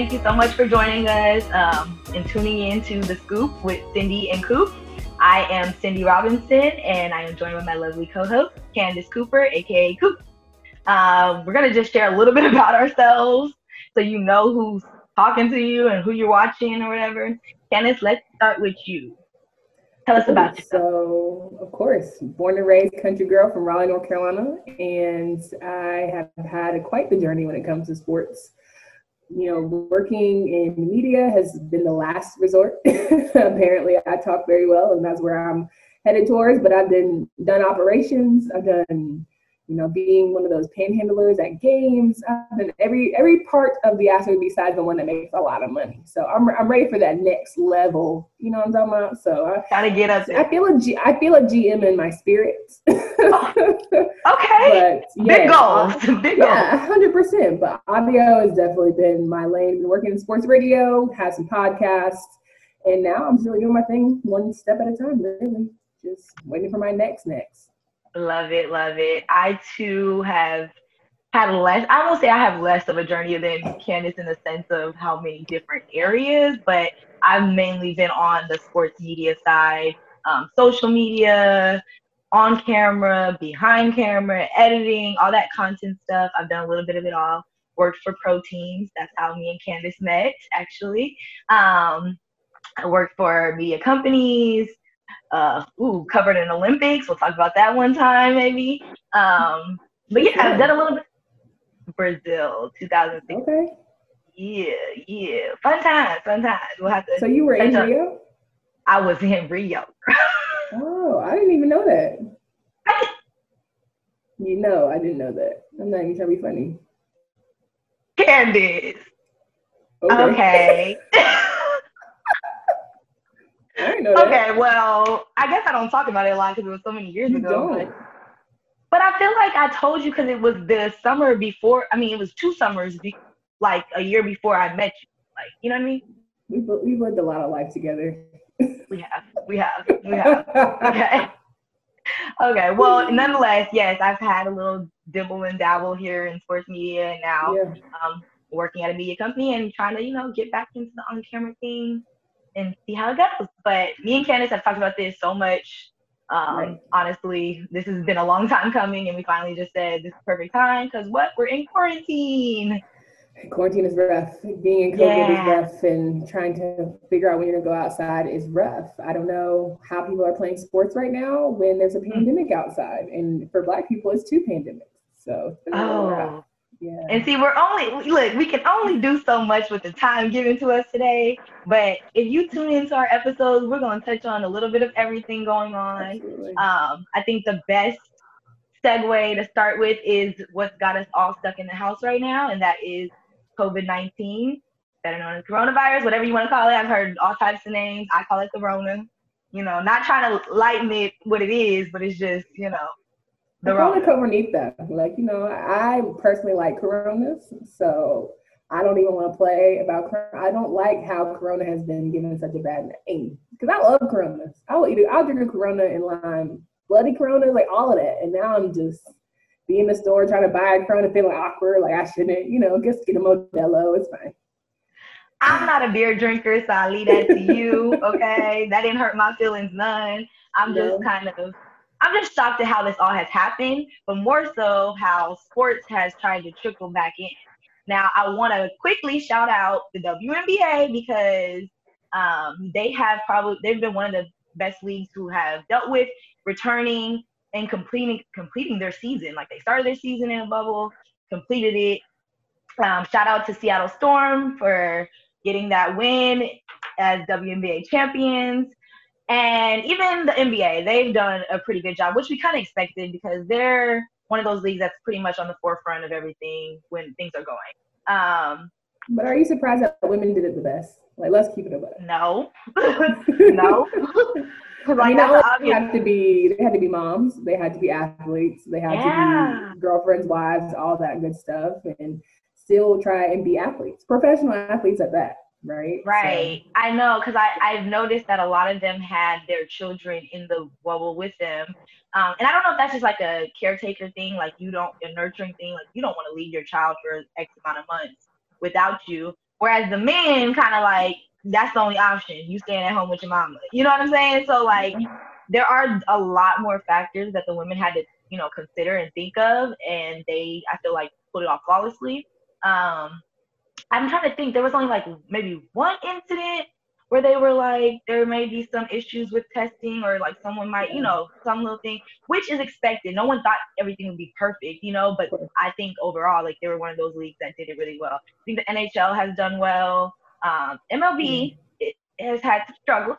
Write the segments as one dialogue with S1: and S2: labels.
S1: thank you so much for joining us um, and tuning in to The Scoop with Cindy and Coop. I am Cindy Robinson, and I am joined by my lovely co-host, Candace Cooper, aka Coop. Um, we're gonna just share a little bit about ourselves, so you know who's talking to you and who you're watching or whatever. Candace, let's start with you. Tell us about yourself.
S2: So, of course, born and raised country girl from Raleigh, North Carolina, and I have had a, quite the journey when it comes to sports. You know, working in media has been the last resort. Apparently, I talk very well, and that's where I'm headed towards. But I've been done operations. I've done you know, being one of those panhandlers at games, uh, and every every part of the athlete besides the one that makes a lot of money. So I'm I'm ready for that next level. You know what I'm talking about? So I
S1: gotta get.
S2: There. I feel a G, I feel a GM in my spirit.
S1: oh, okay. But, yeah, uh, Big goals. Big
S2: yeah, hundred percent. But audio has definitely been my lane. Been working in sports radio, have some podcasts, and now I'm just really doing my thing one step at a time. Really, just waiting for my next next.
S1: Love it, love it. I too have had less, I won't say I have less of a journey than Candace in the sense of how many different areas, but I've mainly been on the sports media side, um, social media, on camera, behind camera, editing, all that content stuff. I've done a little bit of it all. Worked for pro teams. That's how me and Candace met, actually. Um, I worked for media companies, uh, ooh, covered in Olympics. We'll talk about that one time, maybe. Um, but yeah, I've done a little bit. Brazil, 2006. Okay. Yeah, yeah. Fun times, fun times. We'll have to.
S2: So you were in up. Rio?
S1: I was in Rio.
S2: oh, I didn't even know that. you know, I didn't know that. I'm not even trying to be funny.
S1: Candace. Okay. okay. okay, well, I guess I don't talk about it a lot because it was so many years
S2: you
S1: ago. But, but I feel like I told you because it was the summer before. I mean, it was two summers, be, like a year before I met you. Like, you know what I mean?
S2: We've we've lived a lot of life together.
S1: we have, we have, we have. okay. Okay. Well, nonetheless, yes, I've had a little dibble and dabble here in sports media, and now yeah. um, working at a media company and trying to, you know, get back into the on-camera thing and see how it goes. But me and Candace have talked about this so much. Um, right. Honestly, this has been a long time coming, and we finally just said this is perfect time because what? We're in quarantine.
S2: Quarantine is rough. Being in COVID yeah. is rough, and trying to figure out when you're gonna go outside is rough. I don't know how people are playing sports right now when there's a mm-hmm. pandemic outside, and for Black people, it's two pandemics. So
S1: oh, yeah. And see, we're only look, we can only do so much with the time given to us today. But if you tune into our episodes, we're going to touch on a little bit of everything going on. Um, I think the best segue to start with is what's got us all stuck in the house right now, and that is COVID 19, better known as coronavirus, whatever you want to call it. I've heard all types of names. I call it the Rona. You know, not trying to lighten it what it is, but it's just, you know,
S2: the Corona Coronita. Like, you know, I personally like Coronas, so I don't even want to play about Corona. I don't like how Corona has been given such a bad name because I love Coronas. I will eat it. I'll drink a Corona in lime, bloody Corona, like all of that. And now I'm just be in the store trying to buy a Corona, feeling awkward, like I shouldn't. You know, just get a Modelo. It's fine.
S1: I'm not a beer drinker, so I leave that to you. Okay, that didn't hurt my feelings none. I'm no. just kind of I'm just shocked at how this all has happened, but more so how sports has tried to trickle back in. Now, I want to quickly shout out the WNBA because um, they have probably they've been one of the best leagues who have dealt with returning and completing completing their season. Like they started their season in a bubble, completed it. Um, shout out to Seattle Storm for getting that win as WNBA champions. And even the NBA, they've done a pretty good job, which we kind of expected because they're one of those leagues that's pretty much on the forefront of everything when things are going. Um,
S2: but are you surprised that women did it the best? Like, let's keep it a bit
S1: No, no.
S2: like, I mean, they had to be they had to be moms, they had to be athletes, they had yeah. to be girlfriends, wives, all that good stuff, and still try and be athletes, professional athletes at that right?
S1: Right. So. I know because I I've noticed that a lot of them had their children in the bubble with them, um, and I don't know if that's just like a caretaker thing, like you don't a nurturing thing, like you don't want to leave your child for X amount of months without you. Whereas the men kind of like that's the only option. You staying at home with your mama. You know what I'm saying? So like there are a lot more factors that the women had to, you know, consider and think of and they I feel like put it off flawlessly. Um I'm trying to think there was only like maybe one incident where they were like there may be some issues with testing or like someone might you know some little thing which is expected. No one thought everything would be perfect you know but i think overall like they were one of those leagues that did it really well. I think the nhl has done well. Um, mlb mm-hmm. has had some struggles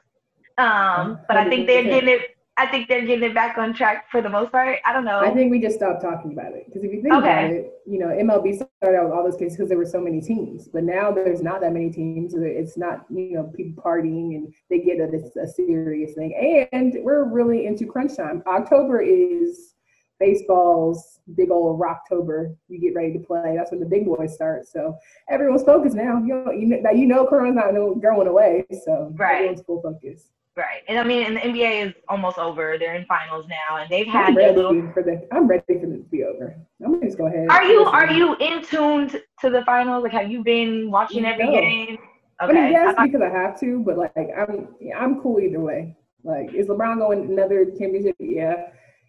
S1: um, but i think they're getting it I think they're getting it back on track for the most part. I don't know.
S2: I think we just stopped talking about it because if you think okay. about it, you know, MLB started out with all those cases because there were so many teams, but now there's not that many teams. It's not you know people partying and they get it. It's a serious thing, and we're really into crunch time. October is baseball's big old Rocktober. You get ready to play. That's when the big boys start. So everyone's focused now. You know, you know, you know Corona's not going away, so
S1: right.
S2: everyone's full focus.
S1: Right, and I mean, and the NBA is almost over. They're in finals now, and they've had
S2: I'm ready
S1: little.
S2: For the, I'm ready for it to be over. I'm gonna just go ahead.
S1: Are you Are you in tuned to the finals? Like, have you been watching every no. game?
S2: Okay. I mean, yes, I, because I have to, but like, I'm I'm cool either way. Like, is LeBron going another championship? Yeah.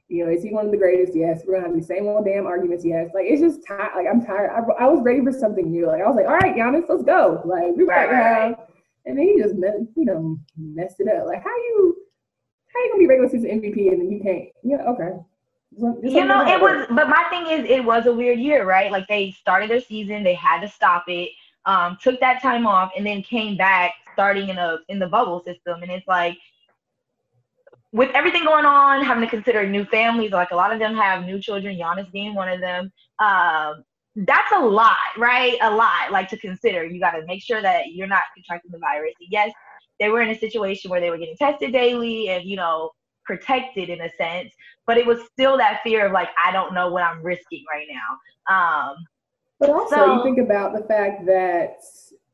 S2: You know, is he one of the greatest? Yes. We're gonna have the same old damn arguments. Yes. Like, it's just tired. Like, I'm tired. I, I was ready for something new. Like, I was like, all right, Giannis, let's go. Like, we right, right, have, and then he just, you know, messed it up. Like, how you how you gonna be regular season MVP and then you can't? Yeah, okay.
S1: You know, it was, but my thing is, it was a weird year, right? Like they started their season, they had to stop it, um, took that time off, and then came back starting in a in the bubble system, and it's like with everything going on, having to consider new families, like a lot of them have new children, Giannis being one of them. Um, that's a lot, right? A lot, like to consider. You got to make sure that you're not contracting the virus. Yes, they were in a situation where they were getting tested daily and you know protected in a sense but it was still that fear of like i don't know what i'm risking right now um
S2: but also so, you think about the fact that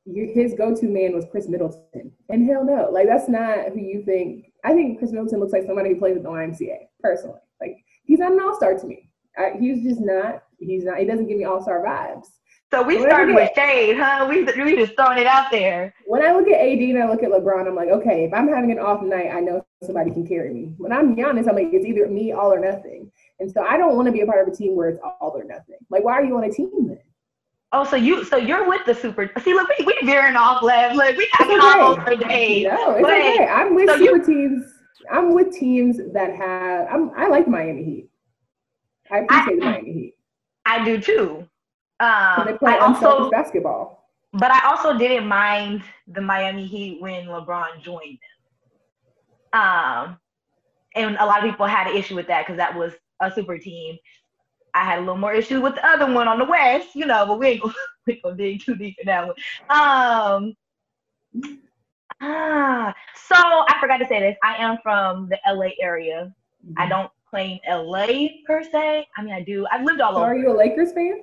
S2: you, his go-to man was Khris Middleton and hell no like that's not who you think i think Khris Middleton looks like somebody who plays at the ymca personally like he's not an all-star to me I, he's just not he's not he doesn't give me all-star vibes
S1: so we started with shade, huh? We we just throwing it out there.
S2: When I look at AD and I look at LeBron, I'm like, okay, if I'm having an off night, I know somebody can carry me. When I'm Giannis, I'm like, it's either me, all or nothing. And so I don't want to be a part of a team where it's all or nothing. Like, why are you on a team then?
S1: Oh, so you so you're with the super. See, look, we we veering off left. Look, we got combos
S2: for days. No, it's but, okay. I'm with so super you, teams. I'm with teams that have. I'm. I like Miami Heat. I appreciate I, Miami Heat.
S1: I do too. Um,
S2: I also basketball.
S1: But I also didn't mind the Miami Heat when LeBron joined them. Um, and a lot of people had an issue with that because that was a super team. I had a little more issue with the other one on the West, you know, but we ain't gonna, we ain't gonna dig too deep in that one. Um, ah, so I forgot to say this. I am from the LA area. Mm-hmm. I don't claim LA per se. I mean, I do. I've lived all so over.
S2: Are you a Lakers fan?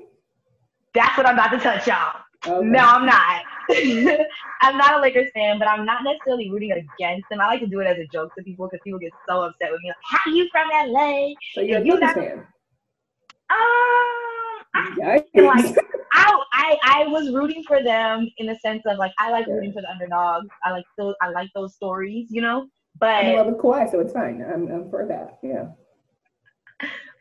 S1: That's what I'm about to touch on. Okay. No, I'm not. I'm not a Lakers fan, but I'm not necessarily rooting against them. I like to do it as a joke to people because people get so upset with me. Like, How are you from LA?
S2: So you're a Lakers fan?
S1: Um, I, like I, I I was rooting for them in the sense of like I like rooting for the underdogs. I like those I like those stories, you know. But
S2: I love the Kawhi, so it's fine. I'm I'm for that. Yeah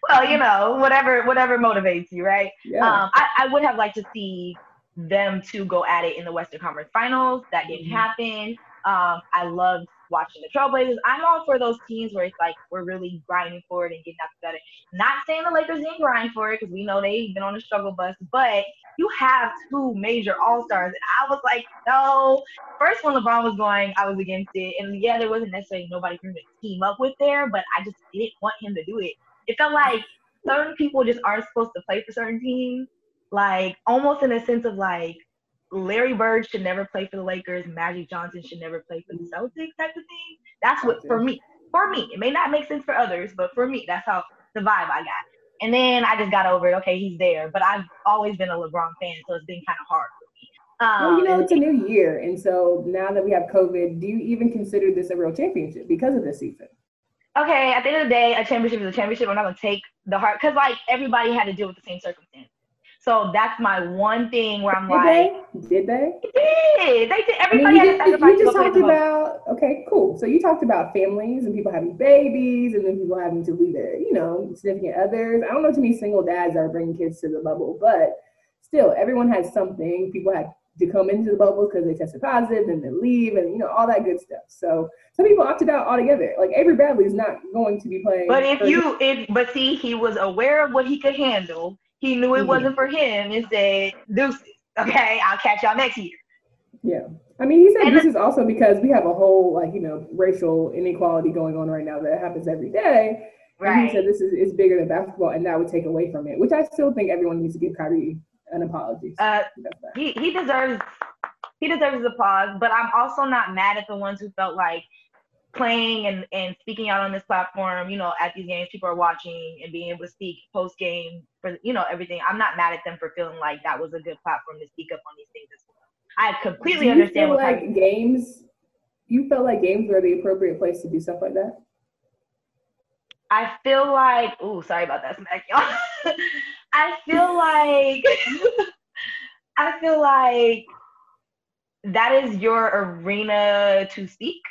S1: well, you know, whatever whatever motivates you, right? Yeah. Um, I, I would have liked to see them to go at it in the Western Conference Finals. That didn't mm-hmm. happen. Um, I loved watching the Trailblazers. I'm all for those teams where it's like we're really grinding for it and getting after that. Not saying the Lakers didn't grind for it because we know they've been on a struggle bus, but you have two major All Stars, and I was like, no. First, when LeBron was going, I was against it, and yeah, there wasn't necessarily nobody for him to team up with there, but I just didn't want him to do it it felt like certain people just aren't supposed to play for certain teams. Like almost in a sense of like Larry Bird should never play for the Lakers, Magic Johnson should never play for the Celtics type of thing. That's what for me. For me, it may not make sense for others, but for me, that's how the vibe I got. And then I just got over it. Okay, he's there, but I've always been a LeBron fan, so it's been kind of hard for me.
S2: Um, well, you know, it's a new year, and so now that we have COVID, do you even consider this a real championship because of this season?
S1: Okay, at the end of the day, a championship is a championship. I'm not gonna take the heart because like everybody had to deal with the same circumstance. So that's my one thing where I'm
S2: did
S1: like,
S2: they? Did they?
S1: Did they did? Everybody I mean,
S2: had you, you just talked about okay, cool. So you talked about families and people having babies, and then people having to leave their, you know, significant others. I don't know too many single dads that are bringing kids to the bubble, but still, everyone has something. People had to come into the bubble because they tested positive and then leave, and you know all that good stuff. So some people opted out altogether. Like Avery Bradley is not going to be playing.
S1: But if you, if but see, he was aware of what he could handle he knew it mm-hmm. wasn't for him and said, deuces. Okay, I'll catch y'all next year.
S2: Yeah. I mean, he said and this is also because we have a whole, like, you know, racial inequality going on right now that happens every day. Right. And he said this is, is bigger than basketball and that would take away from it, which I still think everyone needs to give Kyrie an apology.
S1: Uh, he, he deserves he deserves his applause, but I'm also not mad at the ones who felt like playing and, and speaking out on this platform, you know, at these games, people are watching and being able to speak post game for, you know, everything. I'm not mad at them for feeling like that was a good platform to speak up on these things as well. I completely understand.
S2: Feel like games, you felt like games were the appropriate place to do stuff like that?
S1: I feel like, oh, sorry about that, smack y'all. I feel like, I feel like that is your arena to speak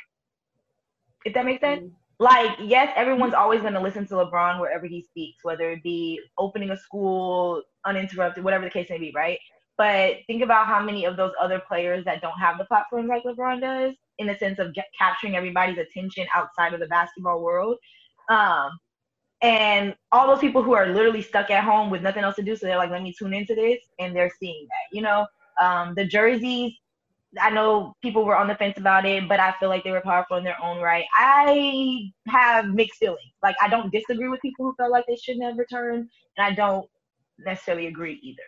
S1: if that makes sense. Mm-hmm. Like, yes, everyone's always going to listen to LeBron wherever he speaks, whether it be opening a school, uninterrupted, whatever the case may be, right? But think about how many of those other players that don't have the platform like LeBron does, in the sense of get, capturing everybody's attention outside of the basketball world. Um, and all those people who are literally stuck at home with nothing else to do, so they're like, let me tune into this, and they're seeing that. You know, um, the jerseys I know people were on the fence about it, but I feel like they were powerful in their own right. I have mixed feelings. Like I don't disagree with people who felt like they shouldn't have returned, and I don't necessarily agree either.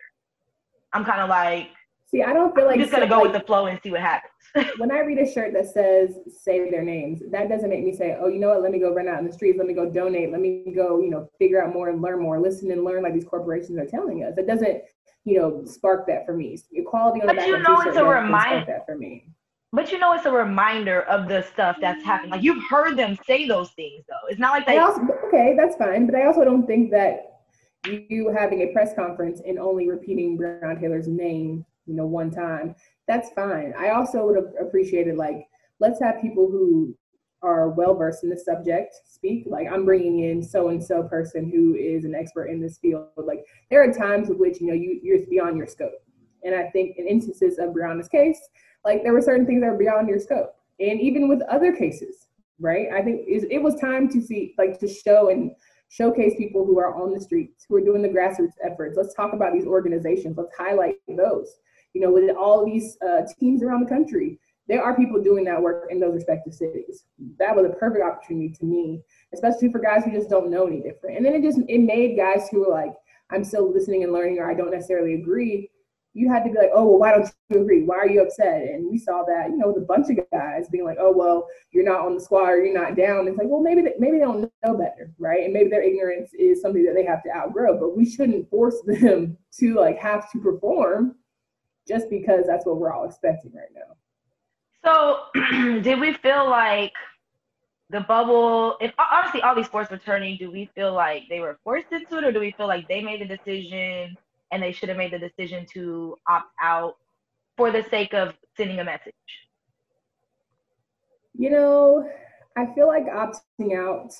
S1: I'm kind of like,
S2: see, I don't feel like
S1: I'm just gonna go like, with the flow and see what happens.
S2: when I read a shirt that says "Say their names," that doesn't make me say, "Oh, you know what? Let me go run out in the streets. Let me go donate. Let me go, you know, figure out more and learn more. Listen and learn like these corporations are telling us." It doesn't you know, spark that for me. Equality on but the back you know, it's a reminder that for me.
S1: But you know, it's a reminder of the stuff that's happened. Like you've heard them say those things, though. It's not like they.
S2: Also, okay, that's fine, but I also don't think that you having a press conference and only repeating Breonna Taylor's name, you know, one time, that's fine. I also would have appreciated like let's have people who are well versed in the subject speak. Like I'm bringing in so and so person who is an expert in this field. Like there are times of which you know you you're beyond your scope, and I think in instances of Breonna's case, like there were certain things that are beyond your scope, and even with other cases, right? I think it was time to see like to show and showcase people who are on the streets who are doing the grassroots efforts. Let's talk about these organizations. Let's highlight those. You know, with all these uh, teams around the country there are people doing that work in those respective cities. That was a perfect opportunity to me, especially for guys who just don't know any different. And then it just it made guys who were like, I'm still listening and learning, or I don't necessarily agree. You had to be like, oh well, why don't you agree? Why are you upset? And we saw that, you know, with a bunch of guys being like, oh well, you're not on the squad or you're not down. It's like, well, maybe they, maybe they don't know better, right? And maybe their ignorance is something that they have to outgrow. But we shouldn't force them to like have to perform just because that's what we're all expecting right now.
S1: So, did we feel like the bubble? If honestly, all these sports returning, do we feel like they were forced into it, or do we feel like they made the decision and they should have made the decision to opt out for the sake of sending a message?
S2: You know, I feel like opting out,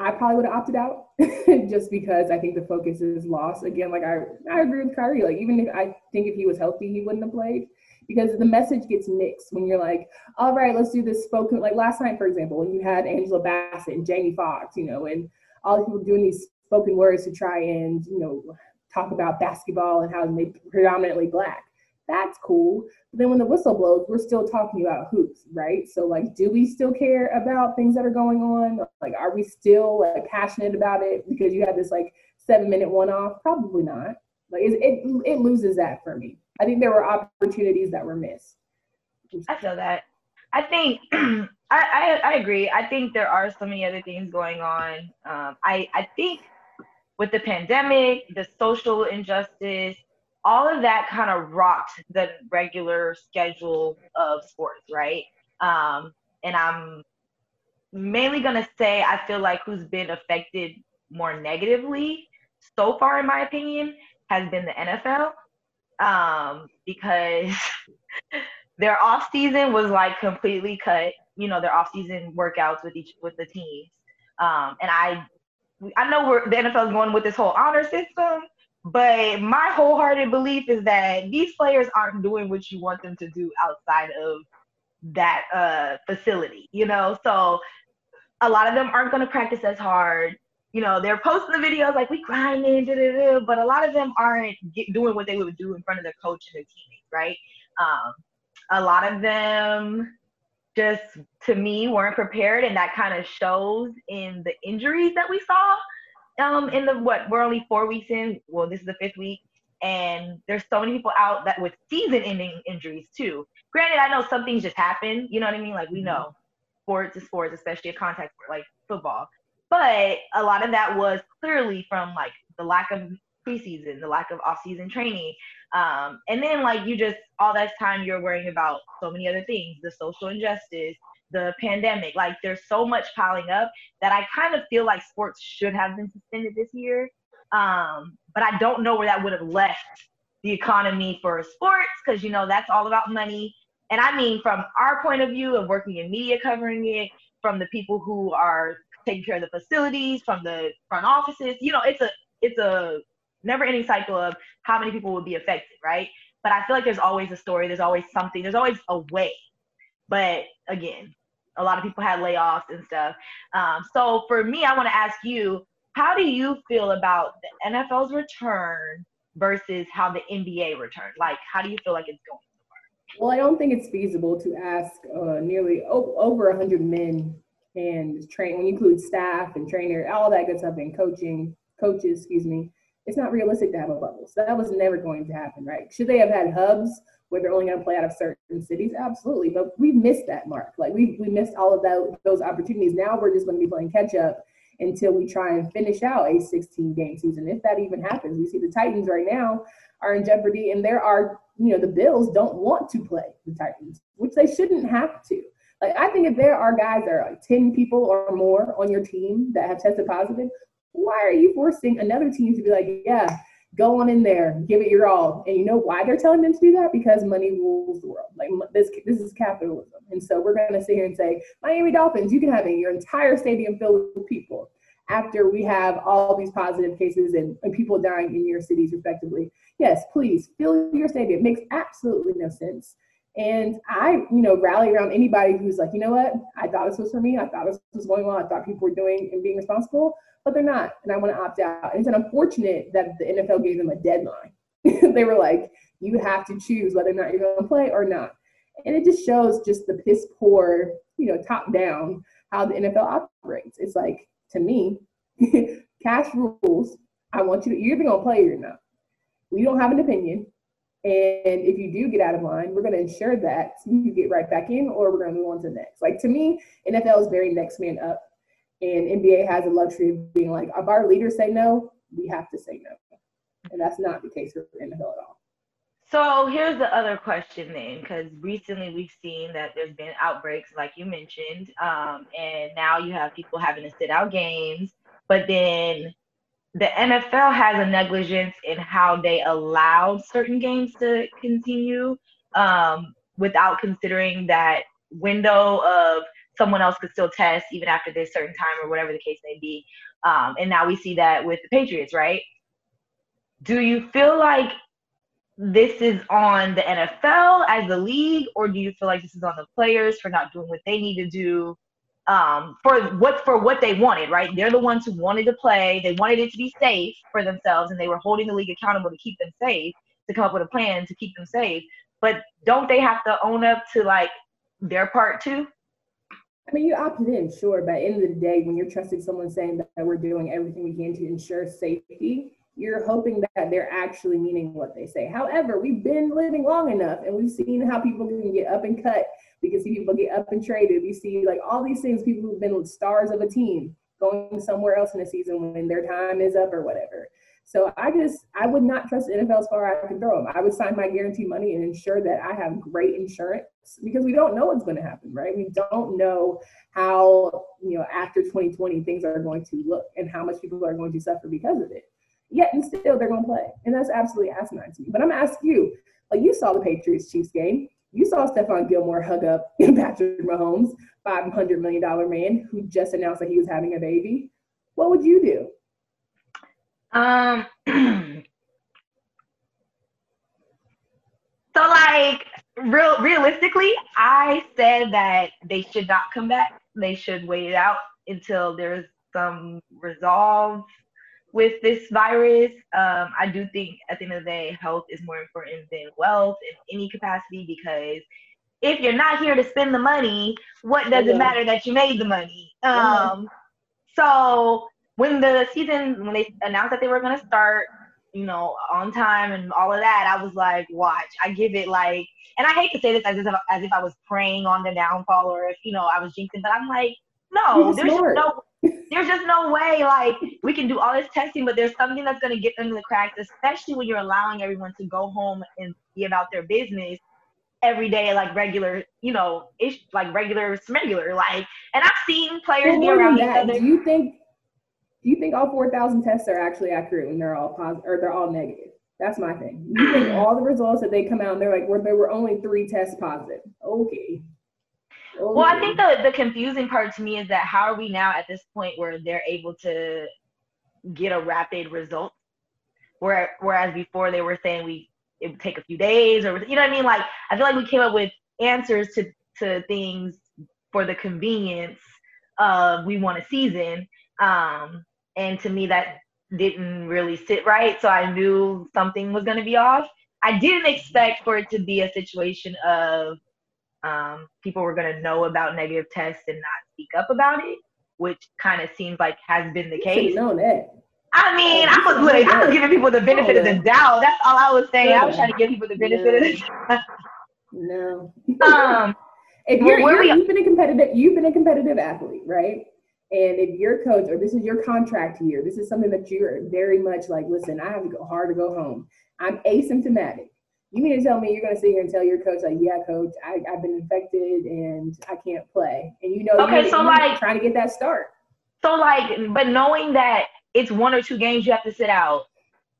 S2: I probably would have opted out just because I think the focus is lost. Again, like I, I agree with Kyrie. Like even if I think if he was healthy, he wouldn't have played because the message gets mixed when you're like, all right, let's do this spoken. Like last night, for example, you had Angela Bassett and Jamie Foxx, you know, and all these people doing these spoken words to try and, you know, talk about basketball and how they predominantly black. That's cool. But then when the whistle blows, we're still talking about hoops, right? So like, do we still care about things that are going on? Like, are we still like passionate about it because you had this like seven minute one off? Probably not. Like it, it, it loses that for me. I think there were opportunities that were missed.
S1: I feel that. I think I, I, I agree. I think there are so many other things going on. Um, I I think with the pandemic, the social injustice, all of that kind of rocked the regular schedule of sports, right? Um, and I'm mainly gonna say I feel like who's been affected more negatively so far, in my opinion, has been the NFL um, because their off season was like completely cut. You know, their off season workouts with each with the teams. Um, and I I know we're the NFL is going with this whole honor system, but my wholehearted belief is that these players aren't doing what you want them to do outside of that uh, facility. You know, so a lot of them aren't going to practice as hard. You know, they're posting the videos like we grinding, da, da, da, but a lot of them aren't get, doing what they would do in front of their coach and their teammates, right? Um, a lot of them just to me weren't prepared and that kind of shows in the injuries that we saw um in the what we're only four weeks in? Well this is the fifth week. And there's so many people out that with season ending injuries too. Granted i know some things just happen. You know what i mean? Like we know mm-hmm. sports is sports especially a contact sport like football. But a lot of that was clearly from like the lack of preseason the lack of off-season training. Um, and then like you just all that time you're worrying about so many other things, the social injustice, the pandemic. Like there's so much piling up that I kind of feel like sports should have been suspended this year. Um, but I don't know where that would have left the economy for sports because you know that's all about money. And I mean from our point of view of working in media covering it, from the people who are taking care of the facilities, from the front offices, you know, it's a it's a never ending cycle of how many people would be affected, right? But I feel like there's always a story, there's always something, there's always a way. But again, a lot of people had layoffs and stuff. Um, so for me, I want to ask you, how do you feel about the NFL's return versus how the NBA returned? Like, how do you feel like it's going? To work?
S2: Well, I don't think it's feasible to ask uh, nearly o- over 100 men and train when you include staff and trainer, all that good stuff, and coaching coaches, excuse me, it's not realistic to have a bubble. So that was never going to happen, right? Should they have had hubs where they're only going to play out of certain cities? Absolutely. But we missed that mark. Like we we missed all of that those opportunities. Now we're just going to be playing catch up until we try and finish out a 16 game season. If that even happens, we see the Titans right now are in jeopardy, and there are you know the Bills don't want to play the Titans, which they shouldn't have to. Like I think if there are guys that are like 10 people or more on your team that have tested positive, why are you forcing another team to be like, yeah, go on in there, give it your all? And you know why they're telling them to do that? Because money rules the world. Like this, this is capitalism. And so we're going to sit here and say, Miami Dolphins, you can have your entire stadium filled with people after we have all these positive cases and, and people dying in your cities respectively. Yes, please fill your stadium. It makes absolutely no sense. And I, you know, rally around anybody who's like, you know what, I thought this was for me. I thought this was going on. I thought people were doing and being responsible but they're not. And I want to opt out. And it's unfortunate that the NFL gave them a deadline. they were like, you have to choose whether or not you're going to play or not. And it just shows just the piss poor, you know, top down how the NFL operates. It's like, to me, cash rules. I want you to, you're either going to play or you're not. We don't have an opinion. And if you do get out of line, we're going to ensure that you get right back in or we're going to move on to the next. Like to me, NFL is very next man up and NBA has a luxury of being like, if our leaders say no, we have to say no. And that's not the case for NFL at all.
S1: So here's the other question then, because recently we've seen that there's been outbreaks, like you mentioned, um, and now you have people having to sit out games. But then the NFL has a negligence in how they allowed certain games to continue um, without considering that window of someone else could still test even after this certain time or whatever the case may be. Um, and now we see that with the Patriots, right? Do you feel like this is on the NFL as the league, or do you feel like this is on the players for not doing what they need to do um, for what for what they wanted? Right? They're the ones who wanted to play. They wanted it to be safe for themselves, and they were holding the league accountable to keep them safe, to come up with a plan to keep them safe. But don't they have to own up to like their part too?
S2: I mean, you opted in, sure, but at the end of the day, when you're trusting someone saying that we're doing everything we can to ensure safety, you're hoping that they're actually meaning what they say. However, we've been living long enough and we've seen how people can get up and cut. We can see people get up and traded. We see like all these things, people who've been stars of a team going somewhere else in the season when their time is up or whatever. So I just I would not trust the NFL as far as I can throw them. I would sign my guarantee money and ensure that I have great insurance because we don't know what's going to happen, right? We don't know how you know after 2020 things are going to look and how much people are going to suffer because of it. Yet and still they're going to play, and that's absolutely asinine to me. But I'm gonna ask you, like you saw the Patriots Chiefs game, you saw Stephon Gilmore hug up Patrick Mahomes, five hundred million dollar man who just announced that he was having a baby. What would you do?
S1: Um. so like real realistically, I said that they should not come back. They should wait it out until there's some resolve with this virus. Um, I do think at the end of the day, health is more important than wealth in any capacity because if you're not here to spend the money, what does yeah. it matter that you made the money? Um, So when the season, when they announced that they were going to start, you know, on time and all of that, I was like, watch. I give it like, and I hate to say this as if, as if I was praying on the downfall or if, you know, I was jinxing, but I'm like, no, there's just no there's just no way like we can do all this testing, but there's something that's gonna get under the cracks, especially when you're allowing everyone to go home and be about their business every day like regular, you know, ish like regular regular. Like and I've seen players well, be around each other.
S2: Do you think do you think all four thousand tests are actually accurate when they're all positive or they're all negative? That's my thing. You think all the results that they come out and they're like, well, there were only three tests positive. Okay.
S1: Well, I think the the confusing part to me is that how are we now at this point where they're able to get a rapid result, where whereas before they were saying we it would take a few days or you know what I mean? Like I feel like we came up with answers to to things for the convenience of we want a season, um, and to me that didn't really sit right. So I knew something was going to be off. I didn't expect for it to be a situation of um, people were going to know about negative tests and not speak up about it, which kind of seems like has been the you case.
S2: Know that.
S1: I mean, I was like, I was giving people the benefit of the doubt. That's all I was saying. I was trying to give people the benefit of the
S2: doubt. No. Um, if you're, well, you're you've been a competitive, you've been a competitive athlete, right? And if your coach or this is your contract year, this is something that you're very much like, listen, I have to go hard to go home. I'm asymptomatic. You mean to tell me you're going to sit here and tell your coach, like, yeah, coach, I, I've been infected and I can't play. And you know,
S1: okay, so like
S2: trying to get that start.
S1: So like, but knowing that it's one or two games you have to sit out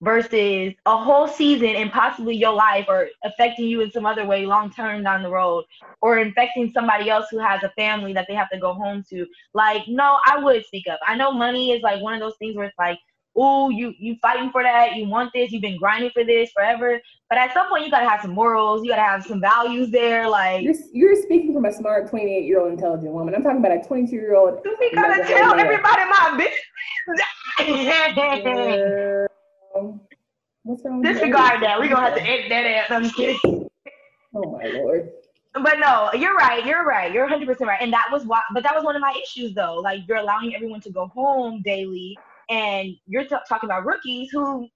S1: versus a whole season and possibly your life or affecting you in some other way long term down the road or infecting somebody else who has a family that they have to go home to. Like, no, I would speak up. I know money is like one of those things where it's like, oh, you you fighting for that, you want this, you've been grinding for this forever. But at some point, you gotta have some morals, you gotta have some values there. Like
S2: you're, you're speaking from a smart 28 year old intelligent woman. I'm talking about a 22 year old.
S1: You gotta tell everybody my
S2: business. What's wrong?
S1: Disregard that. We're gonna have to edit that out. I'm just kidding.
S2: Oh my lord.
S1: But no, you're right. You're right. You're 100 percent right. And that was why. But that was one of my issues, though. Like you're allowing everyone to go home daily and you're t- talking about rookies who,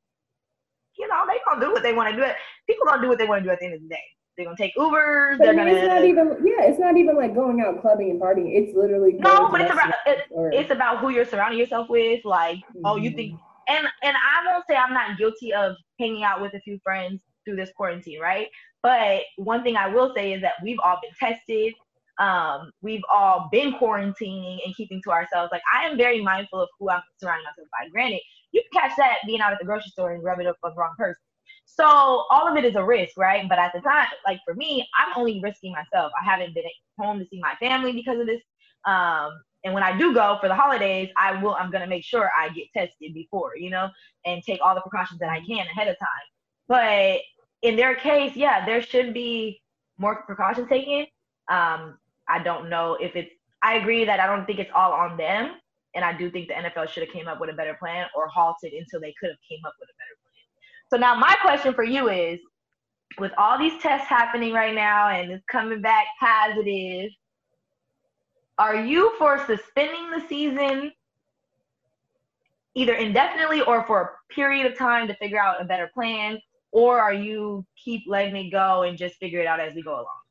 S1: you know, they gonna do what they want to do. People gonna do what they want to do at the end of the day. They're gonna take Ubers. But they're gonna.
S2: It's not even. Yeah, it's not even like going out clubbing and partying. It's literally.
S1: No, but it's about it, or, it's about who you're surrounding yourself with. Like, mm-hmm. oh, you think, mm-hmm. and and I won't say I'm not guilty of hanging out with a few friends through this quarantine, right? But one thing I will say is that we've all been tested um, we've all been quarantining and keeping to ourselves. Like I am very mindful of who I'm surrounding myself by. Granted, you can catch that being out at the grocery store and rub it up on the wrong person. So all of it is a risk, right? But at the time, like for me, I'm only risking myself. I haven't been home to see my family because of this. Um, and when I do go for the holidays, I will. I'm gonna make sure I get tested before, you know, and take all the precautions that I can ahead of time. But in their case, yeah, there should be more precautions taken. Um, I don't know if it's. I agree that I don't think it's all on them, and I do think the NFL should have came up with a better plan or halted until they could have came up with a better plan. So now my question for you is, with all these tests happening right now and it's coming back positive, are you for suspending the season either indefinitely or for a period of time to figure out a better plan, or are you keep letting it go and just figure it out as we go along?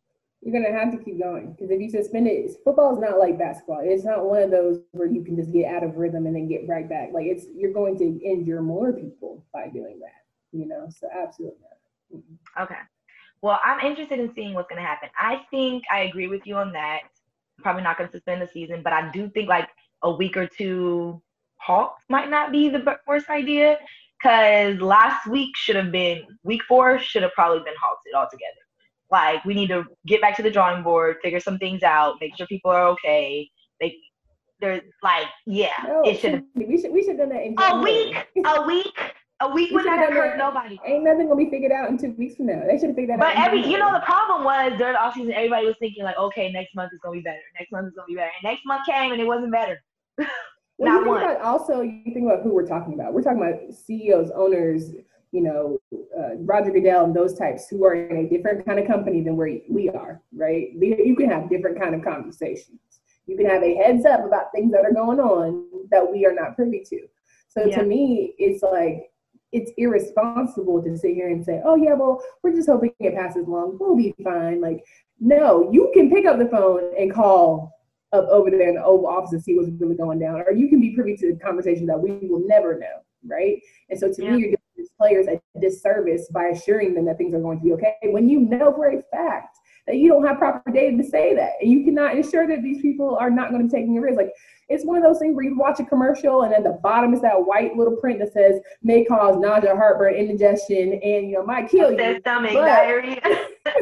S2: You're gonna have to keep going because if you suspend it, football is not like basketball. It's not one of those where you can just get out of rhythm and then get right back. Like it's you're going to injure more people by doing that. You know, so absolutely not.
S1: Mm-hmm. Okay. Well, I'm interested in seeing what's gonna happen. I think I agree with you on that. Probably not gonna suspend the season, but I do think like a week or two halt might not be the worst idea because last week should have been week four should have probably been halted altogether. Like we need to get back to the drawing board, figure some things out, make sure people are okay. They they're like, yeah, no, it should
S2: we should we should done that in
S1: a week, a week, a week would not have hurt nobody.
S2: Ain't nothing gonna be figured out in two weeks from now. They should have figured that
S1: but
S2: out.
S1: But every you know the problem was during the off season, everybody was thinking like, okay, next month is gonna be better. Next month is gonna be better. And next month came and it wasn't better.
S2: well, Not one. About also, you think about who we're talking about. We're talking about CEOs, owners, you know, uh, Roger Goodell and those types who are in a different kind of company than where we are, right? You can have different kind of conversations. You can have a heads up about things that are going on that we are not privy to. So yeah. to me, it's like it's irresponsible to sit here and say, "Oh yeah, well, we're just hoping it passes along. We'll be fine." Like, no, you can pick up the phone and call up over there in the Oval Office and see what's really going down, or you can be privy to the conversation that we will never know, right? And so to yeah. me, you're players a disservice by assuring them that things are going to be okay when you know for a fact that you don't have proper data to say that. And you cannot ensure that these people are not going to be taking a risk. Like it's one of those things where you watch a commercial and at the bottom is that white little print that says may cause nausea heartburn indigestion and you know might kill you.
S1: Stomach but, diarrhea.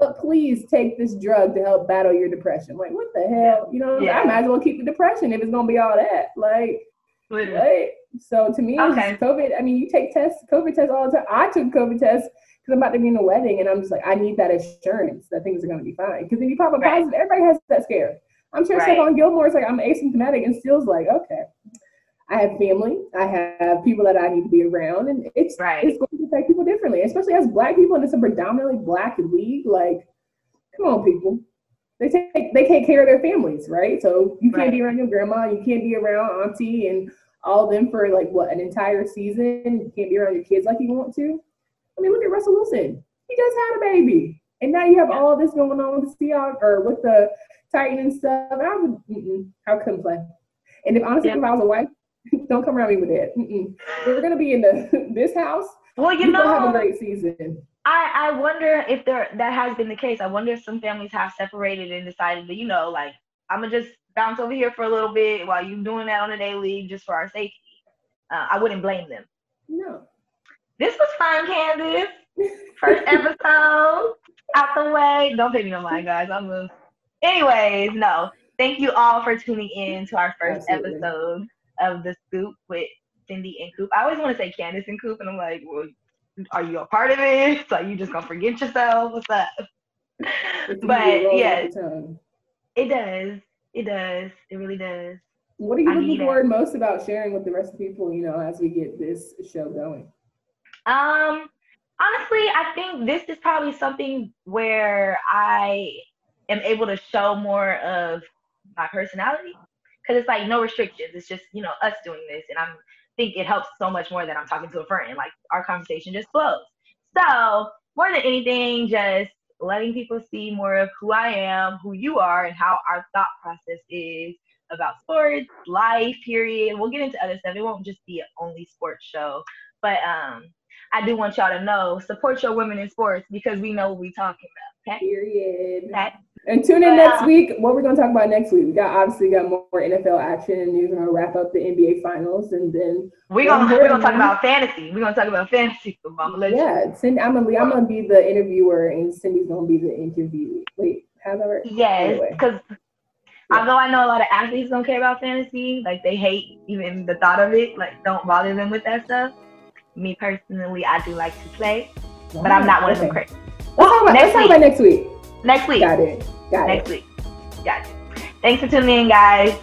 S2: But please take this drug to help battle your depression. Like what the hell? You know yeah. i might as well keep the depression if it's going to be all that. Like Literally. So to me, okay. COVID. I mean, you take tests, COVID tests all the time. I took COVID tests because I'm about to be in a wedding, and I'm just like, I need that assurance that things are going to be fine. Because if you pop a right. positive, everybody has that scare. I'm sure right. Stephon Gilmore is like, I'm asymptomatic, and still's like, okay. I have family. I have people that I need to be around, and it's right. it's going to affect people differently, especially as Black people, and it's a predominantly Black league. Like, come on, people. They take they take care of their families, right? So you can't right. be around your grandma, you can't be around auntie and all of them for like what an entire season. You can't be around your kids like you want to. I mean, look at Russell Wilson. He just had a baby, and now you have yeah. all this going on with the Seahawks or with the Titan and stuff. And I would, I couldn't play. And if honestly, yeah. if I was a wife, don't come around me with that. Mm-mm. We're gonna be in the this house.
S1: Well, you know,
S2: have a great season.
S1: I I wonder if there that has been the case. I wonder if some families have separated and decided that you know, like I'm gonna just bounce over here for a little bit while you're doing that on the daily just for our safety. Uh, I wouldn't blame them.
S2: No.
S1: This was fun, Candace. First episode out the way. Don't pay me no mind, guys. I'm a... Anyways, no. Thank you all for tuning in to our first Absolutely. episode of the Scoop with Cindy and Coop. I always want to say Candace and Coop, and I'm like, well, are you a part of it? So you just gonna forget yourself? What's up? but yeah, it does. It does. It really does.
S2: What are you I looking forward most about sharing with the rest of the people, you know, as we get this show going?
S1: Um, honestly, I think this is probably something where I am able to show more of my personality because it's like no restrictions. It's just, you know, us doing this. And I think it helps so much more than I'm talking to a friend. Like our conversation just flows. So, more than anything, just letting people see more of who I am, who you are, and how our thought process is about sports, life, period. We'll get into other stuff. It won't just be an only sports show. But um, I do want y'all to know support your women in sports because we know what we're talking about. Okay?
S2: Period. Okay? And tune in next week. What we're gonna talk about next week? We got obviously got more NFL action, and you're gonna wrap up the NBA finals, and then
S1: we're gonna we're gonna talk about fantasy. We're gonna talk about fantasy
S2: yeah, Cindy, I'm gonna I'm gonna be the interviewer, and Cindy's gonna be the interview. Wait, how that work?
S1: Yes, because anyway. yeah. although I know a lot of athletes don't care about fantasy, like they hate even the thought of it, like don't bother them with that stuff. Me personally, I do like to play, but I'm not one okay. of them crazy.
S2: Let's talk about, next let's talk about next week.
S1: Next week.
S2: Got it. Got
S1: Next it. week. Got it. Thanks for tuning in, guys.